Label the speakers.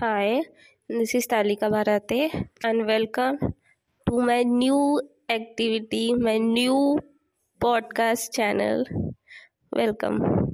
Speaker 1: Hi, this is Talika Bharate and welcome to my new activity, my new podcast channel. Welcome.